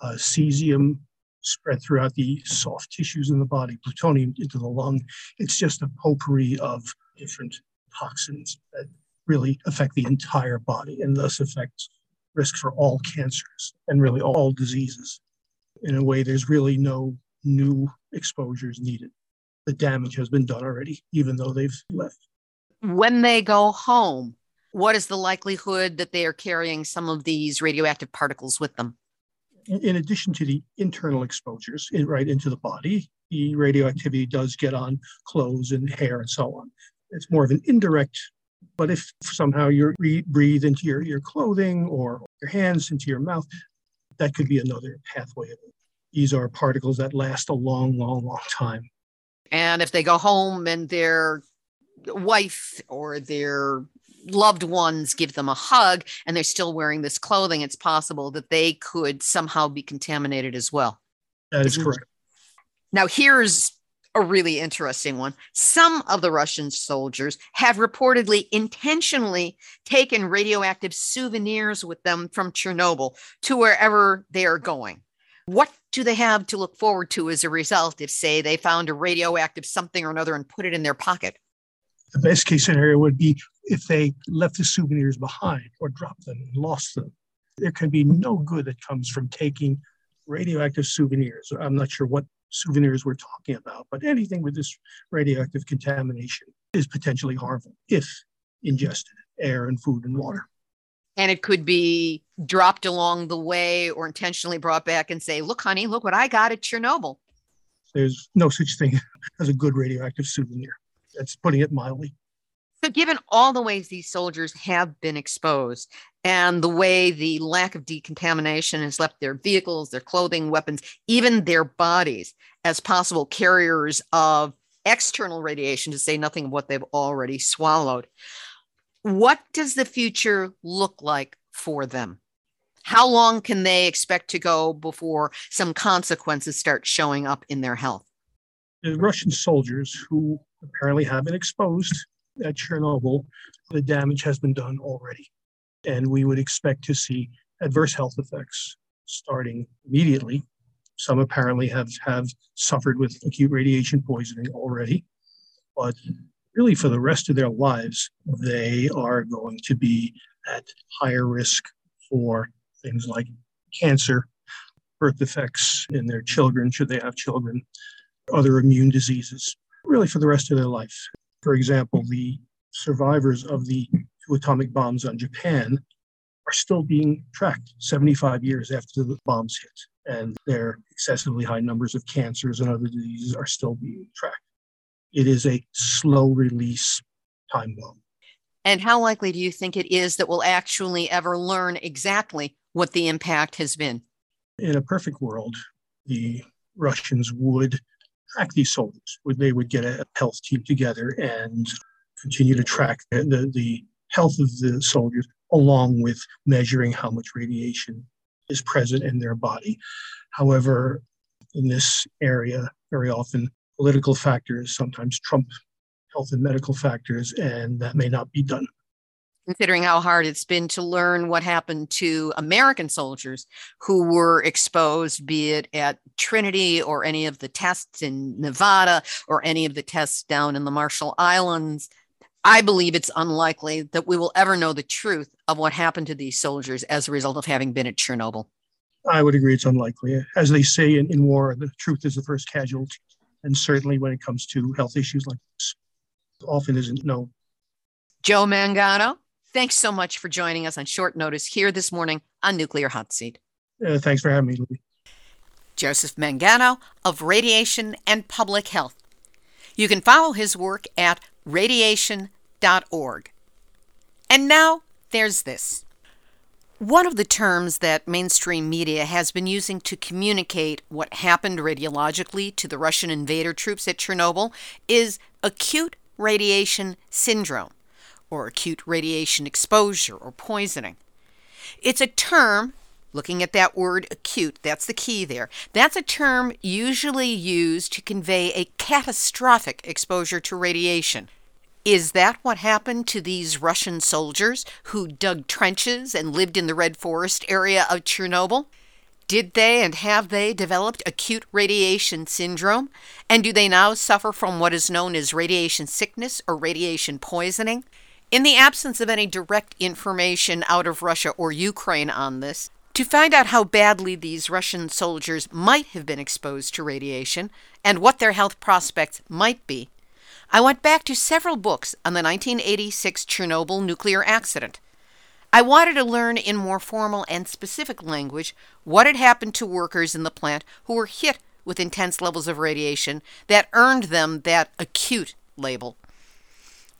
Uh, cesium spread throughout the soft tissues in the body, plutonium into the lung. It's just a potpourri of different toxins that really affect the entire body and thus affect risk for all cancers and really all diseases. In a way, there's really no new exposures needed. The damage has been done already, even though they've left. When they go home, what is the likelihood that they are carrying some of these radioactive particles with them? In addition to the internal exposures right into the body, the radioactivity does get on clothes and hair and so on. It's more of an indirect but if somehow you breathe into your, your clothing or your hands into your mouth, that could be another pathway. These are particles that last a long, long, long time. And if they go home and their wife or their loved ones give them a hug and they're still wearing this clothing, it's possible that they could somehow be contaminated as well. That is mm-hmm. correct. Now, here's a really interesting one. Some of the Russian soldiers have reportedly intentionally taken radioactive souvenirs with them from Chernobyl to wherever they are going. What do they have to look forward to as a result if, say, they found a radioactive something or another and put it in their pocket? The best case scenario would be if they left the souvenirs behind or dropped them and lost them. There can be no good that comes from taking radioactive souvenirs. I'm not sure what souvenirs we're talking about, but anything with this radioactive contamination is potentially harmful if ingested, air and food and water. And it could be dropped along the way or intentionally brought back and say, look, honey, look what I got at Chernobyl. There's no such thing (laughs) as a good radioactive souvenir. That's putting it mildly. So, given all the ways these soldiers have been exposed and the way the lack of decontamination has left their vehicles, their clothing, weapons, even their bodies as possible carriers of external radiation, to say nothing of what they've already swallowed, what does the future look like for them? How long can they expect to go before some consequences start showing up in their health? The Russian soldiers who apparently have been exposed at Chernobyl, the damage has been done already. And we would expect to see adverse health effects starting immediately. Some apparently have, have suffered with acute radiation poisoning already. But really, for the rest of their lives, they are going to be at higher risk for things like cancer, birth defects in their children, should they have children, other immune diseases, really for the rest of their life. For example, the survivors of the two atomic bombs on Japan are still being tracked 75 years after the bombs hit, and their excessively high numbers of cancers and other diseases are still being tracked. It is a slow release time bomb. And how likely do you think it is that we'll actually ever learn exactly what the impact has been? In a perfect world, the Russians would track these soldiers. They would get a health team together and continue to track the, the, health of the soldiers along with measuring how much radiation is present in their body. However, in this area, very often political factors sometimes trump health and medical factors, and that may not be done considering how hard it's been to learn what happened to American soldiers who were exposed, be it at Trinity or any of the tests in Nevada or any of the tests down in the Marshall Islands. I believe it's unlikely that we will ever know the truth of what happened to these soldiers as a result of having been at Chernobyl. I would agree it's unlikely. As they say in, in war, the truth is the first casualty. And certainly when it comes to health issues like this, often isn't known. Joe Mangano, thanks so much for joining us on short notice here this morning on Nuclear Hot Seat. Uh, thanks for having me. Joseph Mangano of Radiation and Public Health. You can follow his work at radiation.org. And now there's this. One of the terms that mainstream media has been using to communicate what happened radiologically to the Russian invader troops at Chernobyl is acute radiation syndrome, or acute radiation exposure or poisoning. It's a term Looking at that word acute, that's the key there. That's a term usually used to convey a catastrophic exposure to radiation. Is that what happened to these Russian soldiers who dug trenches and lived in the Red Forest area of Chernobyl? Did they and have they developed acute radiation syndrome? And do they now suffer from what is known as radiation sickness or radiation poisoning? In the absence of any direct information out of Russia or Ukraine on this, to find out how badly these Russian soldiers might have been exposed to radiation and what their health prospects might be, I went back to several books on the 1986 Chernobyl nuclear accident. I wanted to learn in more formal and specific language what had happened to workers in the plant who were hit with intense levels of radiation that earned them that acute label.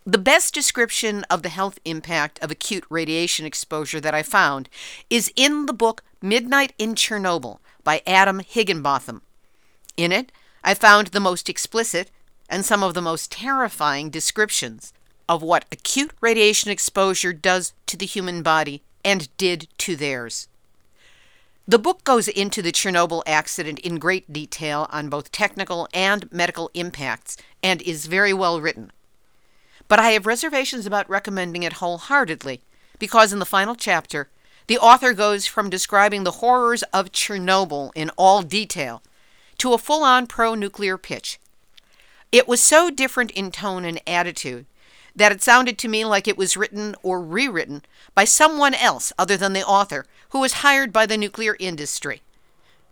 The best description of the health impact of acute radiation exposure that I found is in the book Midnight in Chernobyl by Adam Higginbotham. In it, I found the most explicit and some of the most terrifying descriptions of what acute radiation exposure does to the human body and did to theirs. The book goes into the Chernobyl accident in great detail on both technical and medical impacts and is very well written but I have reservations about recommending it wholeheartedly because in the final chapter, the author goes from describing the horrors of Chernobyl in all detail to a full on pro nuclear pitch. It was so different in tone and attitude that it sounded to me like it was written or rewritten by someone else other than the author, who was hired by the nuclear industry.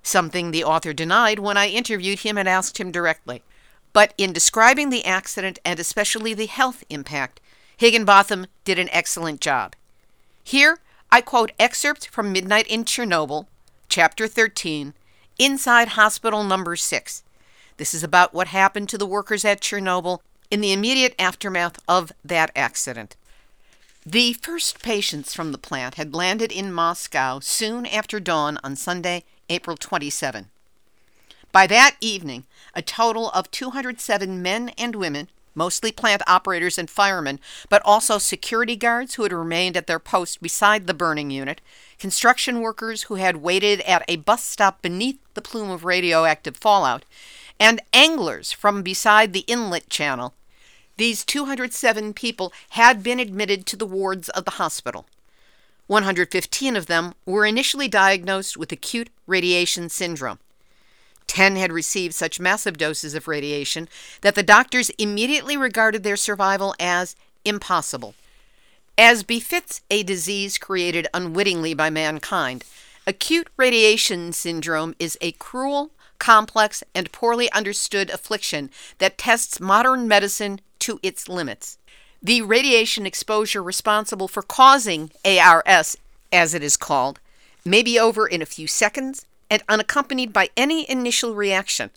Something the author denied when I interviewed him and asked him directly. But in describing the accident and especially the health impact, Higginbotham did an excellent job. Here, I quote excerpts from Midnight in Chernobyl, Chapter 13, Inside Hospital Number 6. This is about what happened to the workers at Chernobyl in the immediate aftermath of that accident. The first patients from the plant had landed in Moscow soon after dawn on Sunday, April 27. By that evening, a total of 207 men and women, mostly plant operators and firemen, but also security guards who had remained at their post beside the burning unit, construction workers who had waited at a bus stop beneath the plume of radioactive fallout, and anglers from beside the inlet channel. These 207 people had been admitted to the wards of the hospital. 115 of them were initially diagnosed with acute radiation syndrome. Ten had received such massive doses of radiation that the doctors immediately regarded their survival as impossible. As befits a disease created unwittingly by mankind, acute radiation syndrome is a cruel, complex, and poorly understood affliction that tests modern medicine to its limits. The radiation exposure responsible for causing ARS, as it is called, may be over in a few seconds, and unaccompanied by any initial reaction.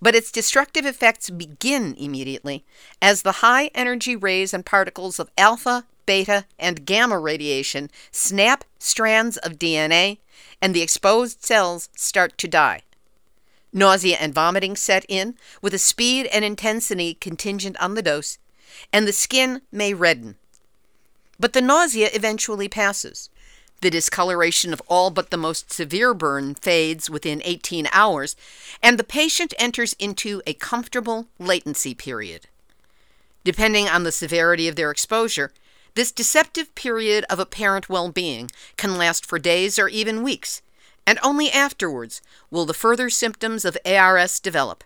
But its destructive effects begin immediately as the high energy rays and particles of alpha, beta, and gamma radiation snap strands of DNA and the exposed cells start to die. Nausea and vomiting set in with a speed and intensity contingent on the dose, and the skin may redden. But the nausea eventually passes. The discoloration of all but the most severe burn fades within 18 hours, and the patient enters into a comfortable latency period. Depending on the severity of their exposure, this deceptive period of apparent well being can last for days or even weeks, and only afterwards will the further symptoms of ARS develop.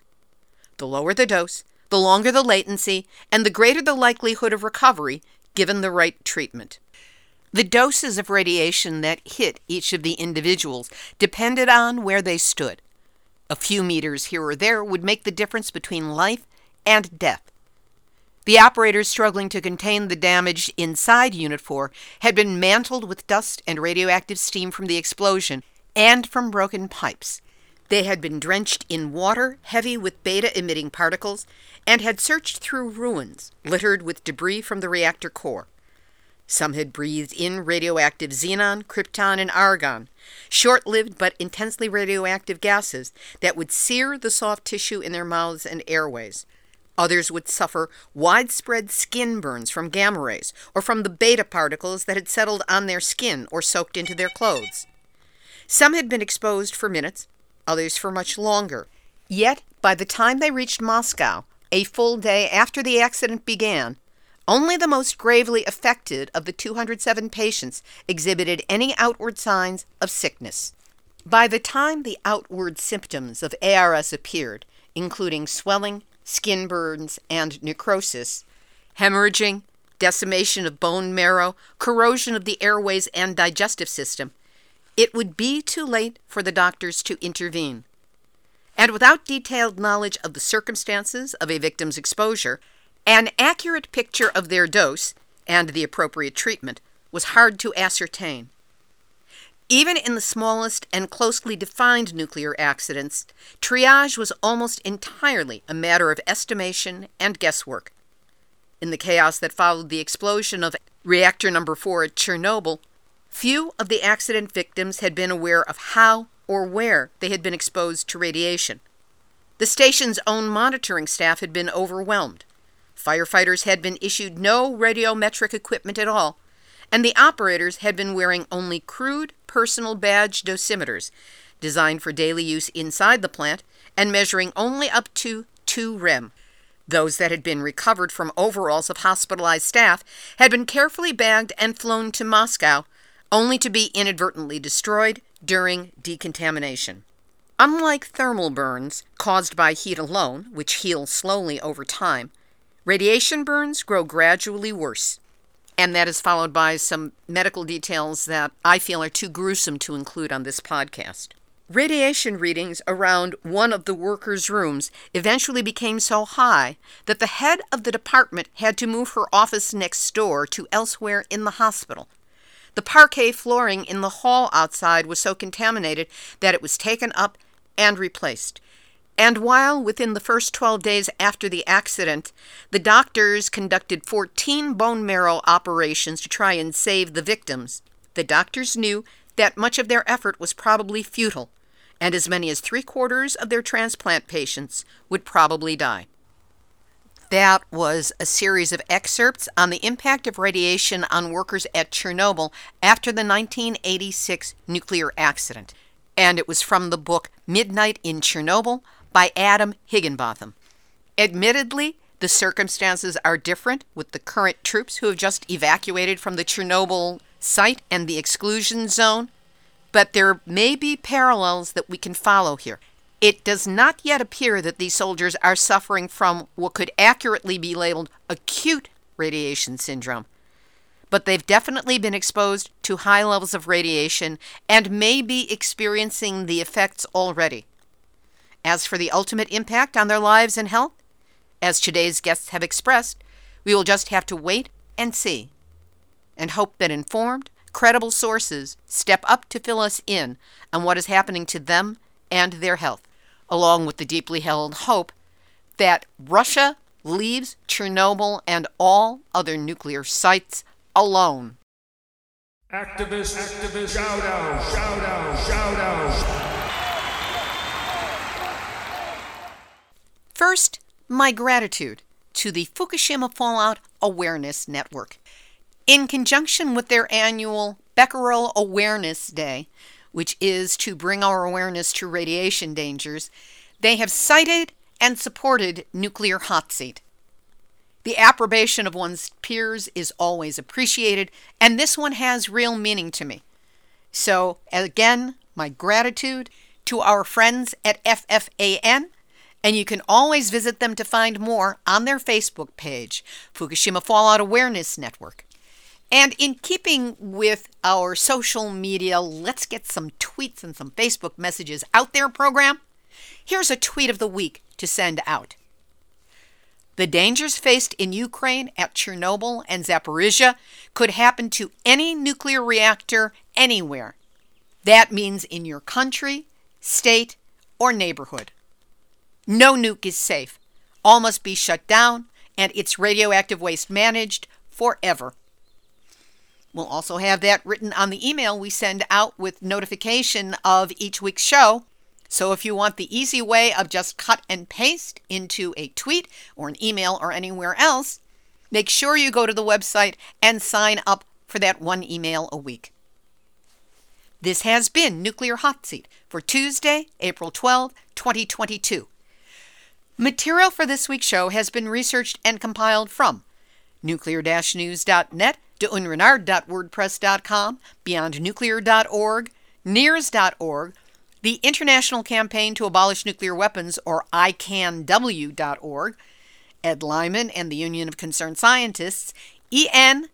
The lower the dose, the longer the latency, and the greater the likelihood of recovery given the right treatment. The doses of radiation that hit each of the individuals depended on where they stood. A few meters here or there would make the difference between life and death. The operators struggling to contain the damage inside Unit 4 had been mantled with dust and radioactive steam from the explosion and from broken pipes. They had been drenched in water heavy with beta emitting particles and had searched through ruins littered with debris from the reactor core. Some had breathed in radioactive xenon, krypton, and argon, short lived but intensely radioactive gases that would sear the soft tissue in their mouths and airways. Others would suffer widespread skin burns from gamma rays or from the beta particles that had settled on their skin or soaked into their clothes. Some had been exposed for minutes, others for much longer. Yet, by the time they reached Moscow, a full day after the accident began, only the most gravely affected of the 207 patients exhibited any outward signs of sickness. By the time the outward symptoms of ARS appeared, including swelling, skin burns, and necrosis, hemorrhaging, decimation of bone marrow, corrosion of the airways and digestive system, it would be too late for the doctors to intervene. And without detailed knowledge of the circumstances of a victim's exposure, an accurate picture of their dose and the appropriate treatment was hard to ascertain. Even in the smallest and closely defined nuclear accidents, triage was almost entirely a matter of estimation and guesswork. In the chaos that followed the explosion of reactor number 4 at Chernobyl, few of the accident victims had been aware of how or where they had been exposed to radiation. The station's own monitoring staff had been overwhelmed. Firefighters had been issued no radiometric equipment at all, and the operators had been wearing only crude personal badge dosimeters designed for daily use inside the plant and measuring only up to 2 rem. Those that had been recovered from overalls of hospitalized staff had been carefully bagged and flown to Moscow, only to be inadvertently destroyed during decontamination. Unlike thermal burns caused by heat alone, which heal slowly over time, Radiation burns grow gradually worse, and that is followed by some medical details that I feel are too gruesome to include on this podcast. Radiation readings around one of the workers' rooms eventually became so high that the head of the department had to move her office next door to elsewhere in the hospital. The parquet flooring in the hall outside was so contaminated that it was taken up and replaced. And while within the first 12 days after the accident, the doctors conducted 14 bone marrow operations to try and save the victims, the doctors knew that much of their effort was probably futile, and as many as three quarters of their transplant patients would probably die. That was a series of excerpts on the impact of radiation on workers at Chernobyl after the 1986 nuclear accident. And it was from the book Midnight in Chernobyl by Adam Higginbotham. Admittedly, the circumstances are different with the current troops who have just evacuated from the Chernobyl site and the exclusion zone, but there may be parallels that we can follow here. It does not yet appear that these soldiers are suffering from what could accurately be labeled acute radiation syndrome, but they've definitely been exposed to high levels of radiation and may be experiencing the effects already. As for the ultimate impact on their lives and health, as today's guests have expressed, we will just have to wait and see, and hope that informed, credible sources step up to fill us in on what is happening to them and their health, along with the deeply held hope that Russia leaves Chernobyl and all other nuclear sites alone. Activist, activist, shout out, shout out, shout out. First, my gratitude to the Fukushima Fallout Awareness Network. In conjunction with their annual Becquerel Awareness Day, which is to bring our awareness to radiation dangers, they have cited and supported Nuclear Hot Seat. The approbation of one's peers is always appreciated, and this one has real meaning to me. So, again, my gratitude to our friends at FFAN and you can always visit them to find more on their Facebook page, Fukushima Fallout Awareness Network. And in keeping with our social media, let's get some tweets and some Facebook messages out there program. Here's a tweet of the week to send out. The dangers faced in Ukraine at Chernobyl and Zaporizhia could happen to any nuclear reactor anywhere. That means in your country, state, or neighborhood. No nuke is safe. All must be shut down and its radioactive waste managed forever. We'll also have that written on the email we send out with notification of each week's show. So if you want the easy way of just cut and paste into a tweet or an email or anywhere else, make sure you go to the website and sign up for that one email a week. This has been Nuclear Hot Seat for Tuesday, April 12, 2022. Material for this week's show has been researched and compiled from nuclear-news.net, deunrenard.wordpress.com, beyondnuclear.org, nirs.org, the International Campaign to Abolish Nuclear Weapons, or ICANW.org, Ed Lyman and the Union of Concerned Scientists, en.lb.ua,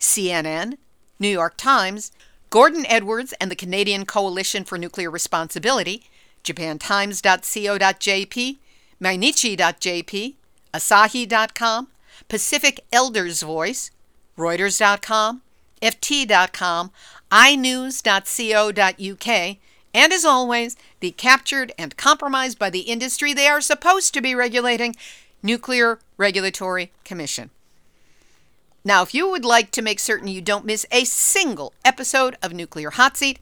CNN, New York Times, Gordon Edwards and the Canadian Coalition for Nuclear Responsibility, japantimes.co.jp, mainichi.jp, asahi.com, Pacific Elders Voice, reuters.com, ft.com, inews.co.uk, and as always, the captured and compromised by the industry they are supposed to be regulating, Nuclear Regulatory Commission. Now, if you would like to make certain you don't miss a single episode of Nuclear Hot Seat,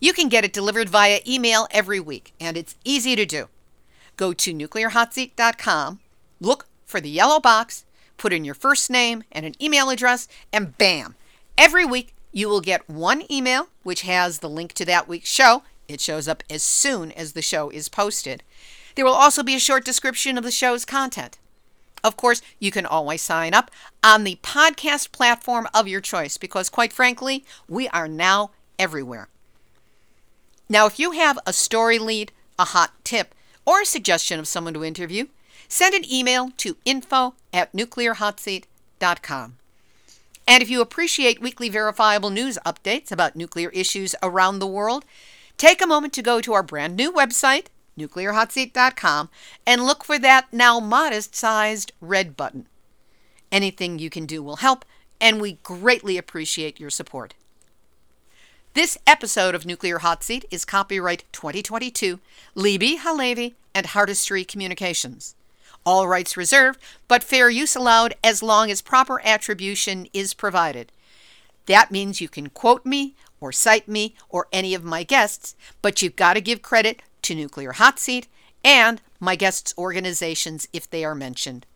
you can get it delivered via email every week, and it's easy to do. Go to nuclearhotseat.com, look for the yellow box, put in your first name and an email address, and bam! Every week you will get one email which has the link to that week's show. It shows up as soon as the show is posted. There will also be a short description of the show's content. Of course, you can always sign up on the podcast platform of your choice because, quite frankly, we are now everywhere. Now, if you have a story lead, a hot tip, or a suggestion of someone to interview, send an email to info at nuclearhotseat.com. And if you appreciate weekly verifiable news updates about nuclear issues around the world, take a moment to go to our brand new website, nuclearhotseat.com, and look for that now modest sized red button. Anything you can do will help, and we greatly appreciate your support. This episode of Nuclear Hot Seat is copyright 2022, Libbe HaLevy and Heartistry Communications. All rights reserved, but fair use allowed as long as proper attribution is provided. That means you can quote me or cite me or any of my guests, but you've got to give credit to Nuclear Hot Seat and my guests' organizations if they are mentioned.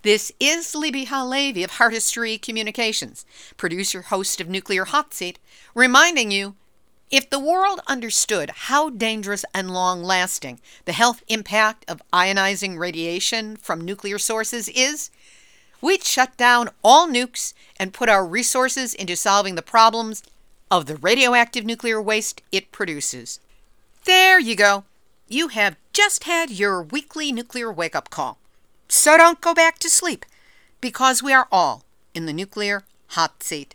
This is Libbe HaLevy of Heartistry Communications, producer host of Nuclear Hot Seat, reminding you if the world understood how dangerous and long lasting the health impact of ionizing radiation from nuclear sources is, we'd shut down all nukes and put our resources into solving the problems of the radioactive nuclear waste it produces. There you go. You have just had your weekly nuclear wake up call. So don't go back to sleep, because we are all in the nuclear hot seat.